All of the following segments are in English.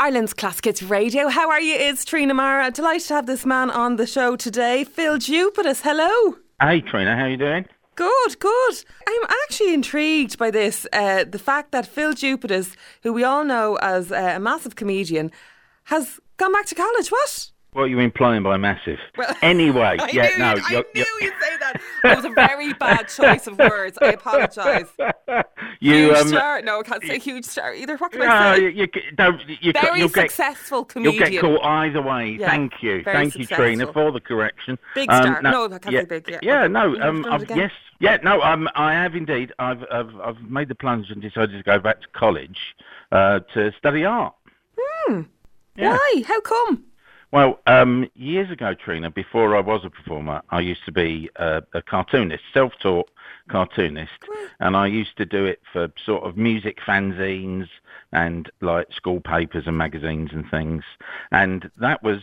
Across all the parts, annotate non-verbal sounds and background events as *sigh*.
Ireland's Classic Radio. How are you? It's Trina Mara. Delighted to have this man on the show today. Phill Jupitus, hello. Hey Trina, how are you doing? Good, good. I'm actually intrigued by this. Uh, the fact that Phill Jupitus, who we all know as uh, a massive comedian, has gone back to college. What? What are you implying by massive? Well, *laughs* anyway, I yeah, knew no, I you're, knew you'd say that. *laughs* It was a very bad choice of words. I apologise. *laughs* you, huge um, star. No, I can't say huge star either. What can no, I say? you, you, don't, you, very you'll get, successful you'll comedian. get caught either way. Yeah, Thank you, thank you, successful. Trina, for the correction. Big Um, star. No, I can't yeah, say big, yeah. Yeah, Okay. no, um, I've, yes, yeah, no, um, I have indeed. I've, I've, I've made the plunge and decided to go back to college uh, to study art. Yeah. Why? How come? Well, um, years ago, Trina, before I was a performer, I used to be a, a cartoonist, self-taught cartoonist, and I used to do it for sort of music fanzines and like school papers and magazines and things. And that was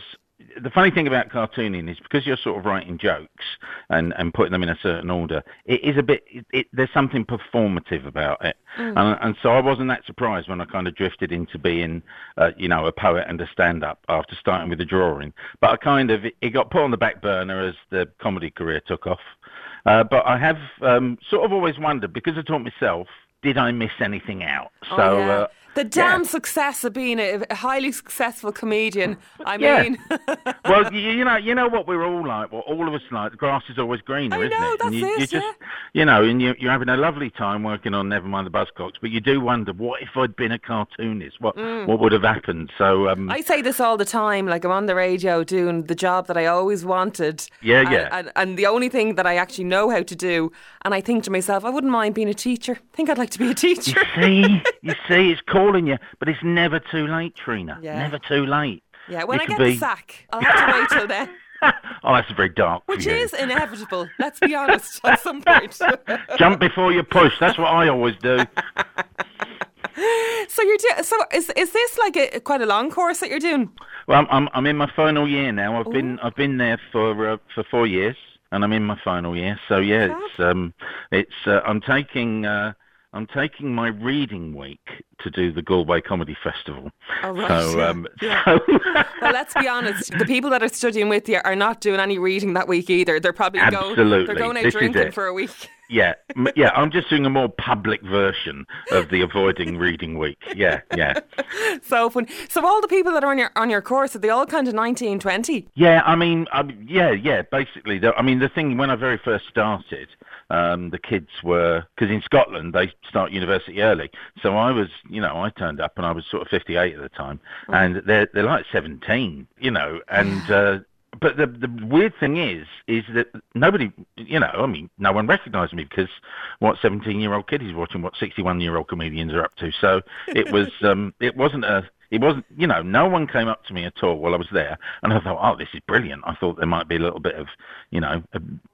the funny thing about cartooning is because you're sort of writing jokes and, and putting them in a certain order, it is a bit. It, it, there's something performative about it, and, and so I wasn't that surprised when I kind of drifted into being, uh, you know, a poet and a stand-up after starting with the drawing. But I kind of it got put on the back burner as the comedy career took off. Uh, but I have um, sort of always wondered because I taught myself. Did I miss anything out? Oh, so yeah. uh, the damn yeah. success of being a, a highly successful comedian. I Yeah. mean, *laughs* well, you, you know, you know what we're all like. Well, all of us like. The grass is always greener, I isn't know, it? and that's you, it, you just, yeah. you know, and you, you're having a lovely time working on Nevermind the Buzzcocks, but you do wonder, what if I'd been a cartoonist? What what would have happened? So, um, Mm. I say this all the time. Like I'm on the radio doing the job that I always wanted. Yeah, and, yeah. And, and the only thing that I actually know how to do, and I think to myself, I wouldn't mind being a teacher. I think I'd like to be a teacher. you see, you see, it's *laughs* calling you, but it's never too late, Trina. Yeah. Never too late. yeah, when You I get be- the sack, I'll have to wait till then. *laughs* oh, that's very dark. Which is inevitable. Let's be honest. At some point. *laughs* Jump before you push. That's what I always do. *laughs* so you're do- so is is this like a quite a long course that you're doing? Well, I'm I'm, I'm in my final year now. I've been I've been there for uh, for four years, and I'm in my final year. So yeah, it's um it's uh, I'm taking uh, I'm taking my reading week to do the Galway Comedy Festival. Oh, right, So yeah, um yeah. so *laughs* Well, let's be honest. The people that are studying with you are not doing any reading that week either. They're probably going. Absolutely. They're going out This drinking for a week. Yeah yeah I'm just doing a more public version of the avoiding reading week. Yeah yeah. *laughs* So fun. So all the people that are on your on your course are they all kind of 19, 20? Yeah, I mean, um, yeah, yeah. Basically, the, I mean, the thing when I very first started, um, the kids were because in Scotland they start university early. So I was, you know, I turned up and I was sort of 58 at the time, and they're they're like 17, you know, and. Uh, but the the weird thing is, is that nobody, you know, I mean, no one recognised me because what 17 year old kid is watching what 61 year old comedians are up to. So it was, *laughs* um, it wasn't a, it wasn't, you know, no one came up to me at all while I was there, and I thought, oh, this is brilliant. I thought there might be a little bit of, you know,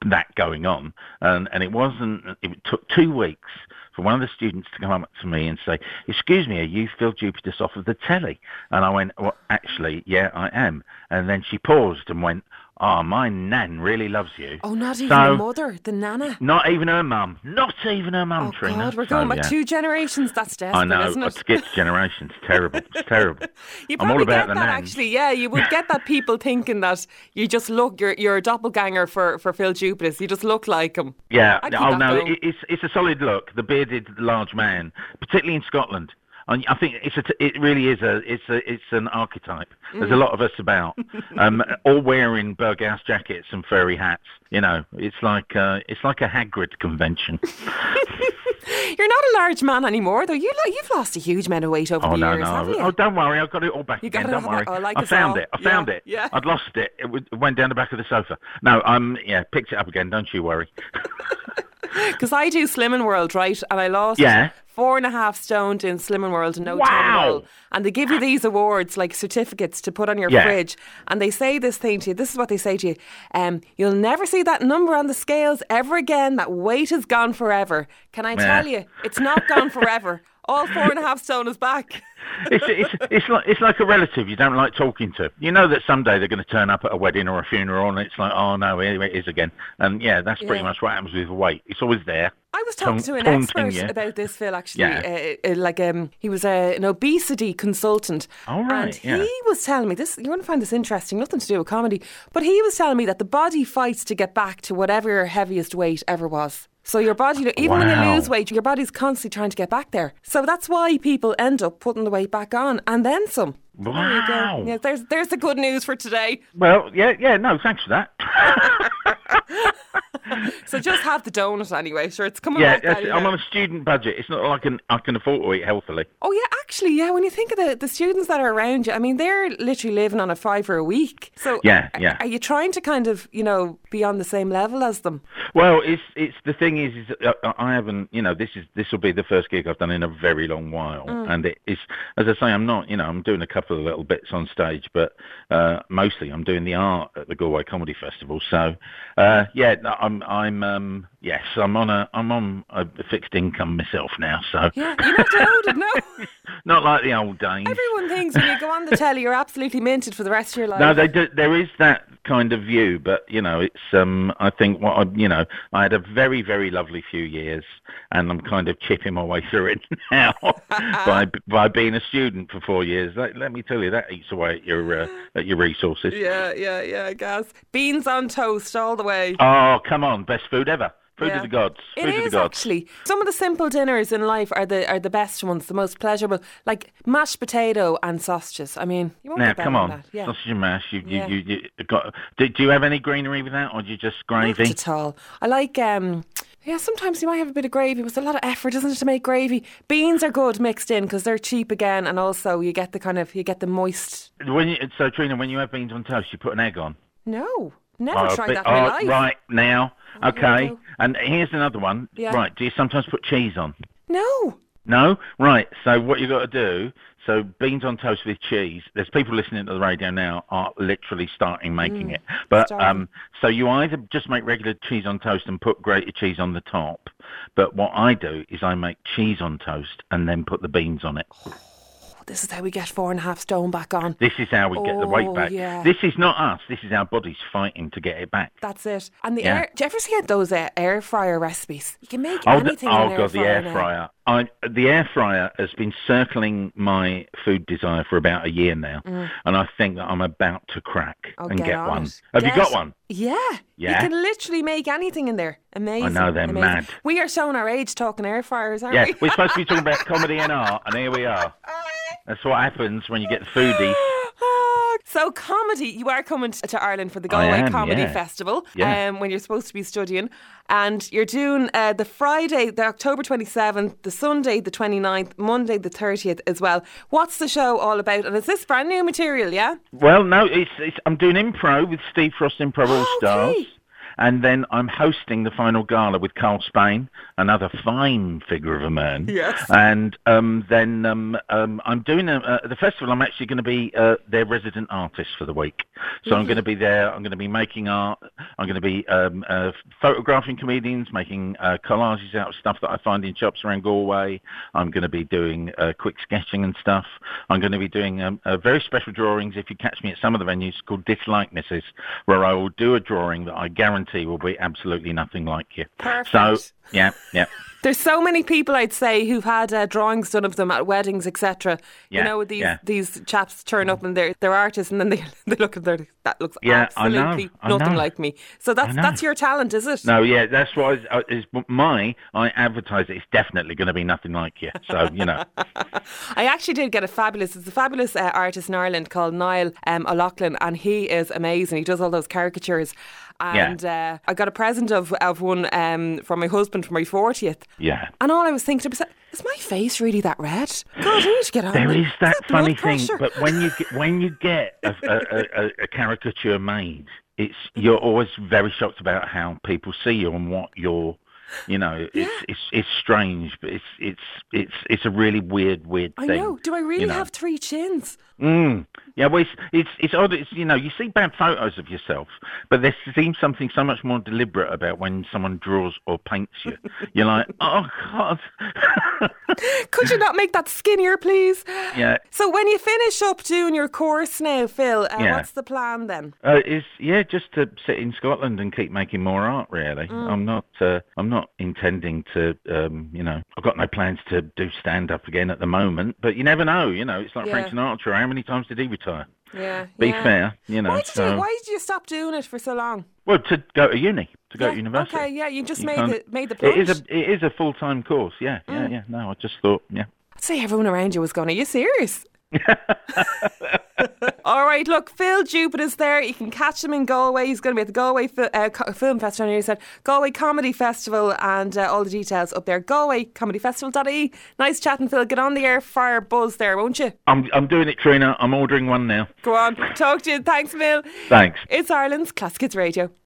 that going on, and and it wasn't. It took two weeks for one of the students to come up to me and say, "Excuse me, are you Phill Jupitus off of the telly?" And I went, "Well, actually, yeah, I am." And then she paused and went, "Oh, my nan really loves you." Oh, not even So- the mother, the nana. Not even her mum. Not even her mum, Oh Trina. God, we're So, going back yeah. two generations. That's desperate, I know. isn't I it? skipped generations. Terrible. It's *laughs* terrible. You I'm probably all about get the that nan. actually. Yeah, you would get that people thinking that you just look you're you're a doppelganger for for Phill Jupitus. You just look like him. Yeah. Oh no, it, it's it's a solid look. The bearded large man, particularly in Scotland. And I think it's a it really is a it's a it's an archetype. There's Mm. a lot of us about, *laughs* um, all wearing Berghaus jackets and furry hats. You know, it's like uh, it's like a Hagrid convention. *laughs* You're not a large man anymore, though. You lo- you've lost a huge amount of weight over Oh the no years, haven't no! Oh, don't worry, I've got it all back You got it Don't worry. back. Oh, like I found all. it. I Yeah, found it. yeah. I'd lost it. It went down the back of the sofa. No, um, yeah, picked it up again. Don't you worry. *laughs* *laughs* Because I do Slimming World, right? And I lost Yeah. four and a half stone in Slimming World in no time at Wow. all. And they give you these awards, like certificates, to put on your Yeah. fridge. And they say this thing to you. This is what they say to you: um, "You'll never see that number on the scales ever again. That weight is gone forever." Can I Yeah. tell you, it's not gone forever. *laughs* All four and a half stone is back. *laughs* it's, it's, it's like it's like a relative you don't like talking to. You know that someday they're going to turn up at a wedding or a funeral, and it's like, oh no, here it is again. And yeah, that's pretty Yeah. much what happens with weight. It's always there. I was talking to an expert you. about this, Phill. Actually, Yeah. uh, uh, like um, he was uh, an obesity consultant, All right, and yeah. he was telling me this. You're going to find this interesting. Nothing to do with comedy, but he was telling me that the body fights to get back to whatever your heaviest weight ever was. So your body, you know, even when you lose weight, your body's constantly trying to get back there. So that's why people end up putting the weight back on and then some. There you go. Wow. Yeah, there's there's the good news for today. Well, yeah, yeah, no, thanks for that. *laughs* *laughs* So just have the donut anyway. Sure, it's coming. yeah, right that's down it. your I'm on a student budget. It's not like I can I can afford to eat healthily. Oh yeah, actually, yeah. When you think of the, the students that are around you, I mean, they're literally living on a fiver a week. So Yeah, yeah. Are you trying to kind of, you know, be on the same level as them? Well, it's it's the thing is, is uh, I haven't, you know, this is this will be the first gig I've done in a very long while, Mm. and it is, as I say, I'm not, you know, I'm doing a couple of little bits on stage, but uh, mostly I'm doing the art at the Galway Comedy Festival. So, uh, yeah, no, I'm I'm um, yes, I'm on a I'm on a fixed income myself now, so Yeah, you're not loaded, no. *laughs* not like the old days. Everyone thinks when you go on the telly, you're absolutely minted for the rest of your life. No, they do, there is that kind of view, but you know, it's um, I think what I, you know, I had a very, very lovely few years, and I'm kind of chipping my way through it *laughs* now *laughs* by by being a student for four years. Let, let me tell you, that eats away at your uh, at your resources. Yeah, yeah, yeah, I guess. Beans on toast all the way. Oh, come on, best food ever. Food Yeah. of the gods. It Food of the is gods. actually. Some of the simple dinners in life are the are the best ones, the most pleasurable. Like mashed potato and sausages. I mean, you won't Now, come on, that. Yeah. sausage and mash. You, you, Yeah. you, you got. Do, do you have any greenery with that, or do you just gravy? Not at all. I like um yeah, sometimes you might have a bit of gravy, it's a lot of effort, isn't it, to make gravy? Beans are good mixed in because they're cheap again, and also you get the kind of you get the moist. When you, so, Trina, when you have beans on toast, you put an egg on. No, never Oh, tried but- that in my oh, life. Right now, Oh, okay. go. And here's another one. Yeah. Right, do you sometimes put cheese on? No, No, right. So what you've got to do? So beans on toast with cheese. There's people listening to the radio now are literally starting making it. But starting. um, so you either just make regular cheese on toast and put grated cheese on the top. But what I do is I make cheese on toast and then put the beans on it. *sighs* this is how we get four and a half stone back on. This is how we get the weight Oh, back. yeah. This is not us. This is our bodies fighting to get it back. That's it. And the Yeah. air. Do you ever see those uh, air fryer recipes? You can make Oh, anything. in oh air god, the air fryer. I, the air fryer has been circling my food desire for about a year now, and I think that I'm about to crack Mm. Oh, and get get, on one. it. Have Get- you got one? Yeah. Yeah? You can literally make anything in there. Amazing. I know, they're amazing. mad. We are showing our age talking air fryers, aren't Yeah, we? we're supposed to be talking *laughs* about comedy and art, and here we are. *laughs* That's what happens when you get foodies. *gasps* So comedy, you are coming to Ireland for the Galway am, Comedy yeah. Festival Yeah. um, when you're supposed to be studying. And you're doing uh, the Friday, the October 27th, the Sunday, the 29th, Monday, the 30th as well. What's the show all about? And is this brand new material, yeah? Well, no, it's, it's I'm doing improv with Steve Frost Improv All Stars. Okay. And then I'm hosting the final gala with Karl Spain, another fine figure of a man. Yes. And um, then um, um, I'm doing a, uh, the festival. I'm actually going to be uh, their resident artist for the week. So I'm going to be there. I'm going to be making art. I'm going to be um, uh, photographing comedians, making uh, collages out of stuff that I find in shops around Galway. I'm going to be doing uh, quick sketching and stuff. I'm going to be doing um, uh, very special drawings. If you catch me at some of the venues, called Dislikenesses, where I will do a drawing that I guarantee will be absolutely nothing like you. Perfect. So yeah, yeah. *laughs* There's so many people I'd say who've had uh, drawings done of them at weddings, etc. You know, these yeah. these chaps turn up and they're they're artists, and then they *laughs* they look at their that looks Yeah, I know, absolutely I nothing know. like me. So that's that's your talent, is it? No, yeah, that's why is my I advertise it. It's definitely going to be nothing like you. So you know, *laughs* I actually did get a fabulous, it's a fabulous uh, artist in Ireland called Niall um, O'Loughlin, and he is amazing. He does all those caricatures. And uh, I got a present of, of one um, from my husband for my 40th. yeah. And all I was thinking was, is my face really that red? God, I need to get on. There is that funny thing, but when you get, when you get a, a, a, a caricature made, it's you're always very shocked about how people see you and what you're. You know, it's it's it's strange, but it's it's it's it's a really weird weird I know. Do I really you know. have three chins? Mm. Yeah, well, it's, it's it's odd. It's you know you see bad photos of yourself, but there seems something so much more deliberate about when someone draws or paints you. You're like, *laughs* oh god. *laughs* Could you not make that skinnier, please? Yeah. So when you finish up doing your course now, Phill, uh, Yeah. what's the plan then? Uh, is yeah, just to sit in Scotland and keep making more art. Really, I'm not. Uh, I'm not intending to. Um, you know, I've got no plans to do stand up again at the moment. But you never know. You know, it's like Yeah. Frank Sinatra. How many times did he retire? Yeah. Be yeah. fair. You know. Why did so, you Why did you stop doing it for so long? well, to go to uni, to go yeah. to university. Okay, yeah, you just You made the made the plunge. It is a it is a full time course. Yeah, yeah, mm. yeah. No, I just thought, yeah. I'd say everyone around you was going, Are you serious? *laughs* *laughs* Right, look, Phill Jupitus there. You can catch him in Galway. He's going to be at the Galway Fi- uh, Film Festival. And he said Galway Comedy Festival and uh, all the details up there. Galway Comedy Festival.ie. Nice chatting, Phill. Get on the air, fire buzz there, won't you? I'm I'm doing it, Trina. I'm ordering one now. Go on. Talk to you. Thanks, Phill. Thanks. It's Ireland's Classic Hits Radio.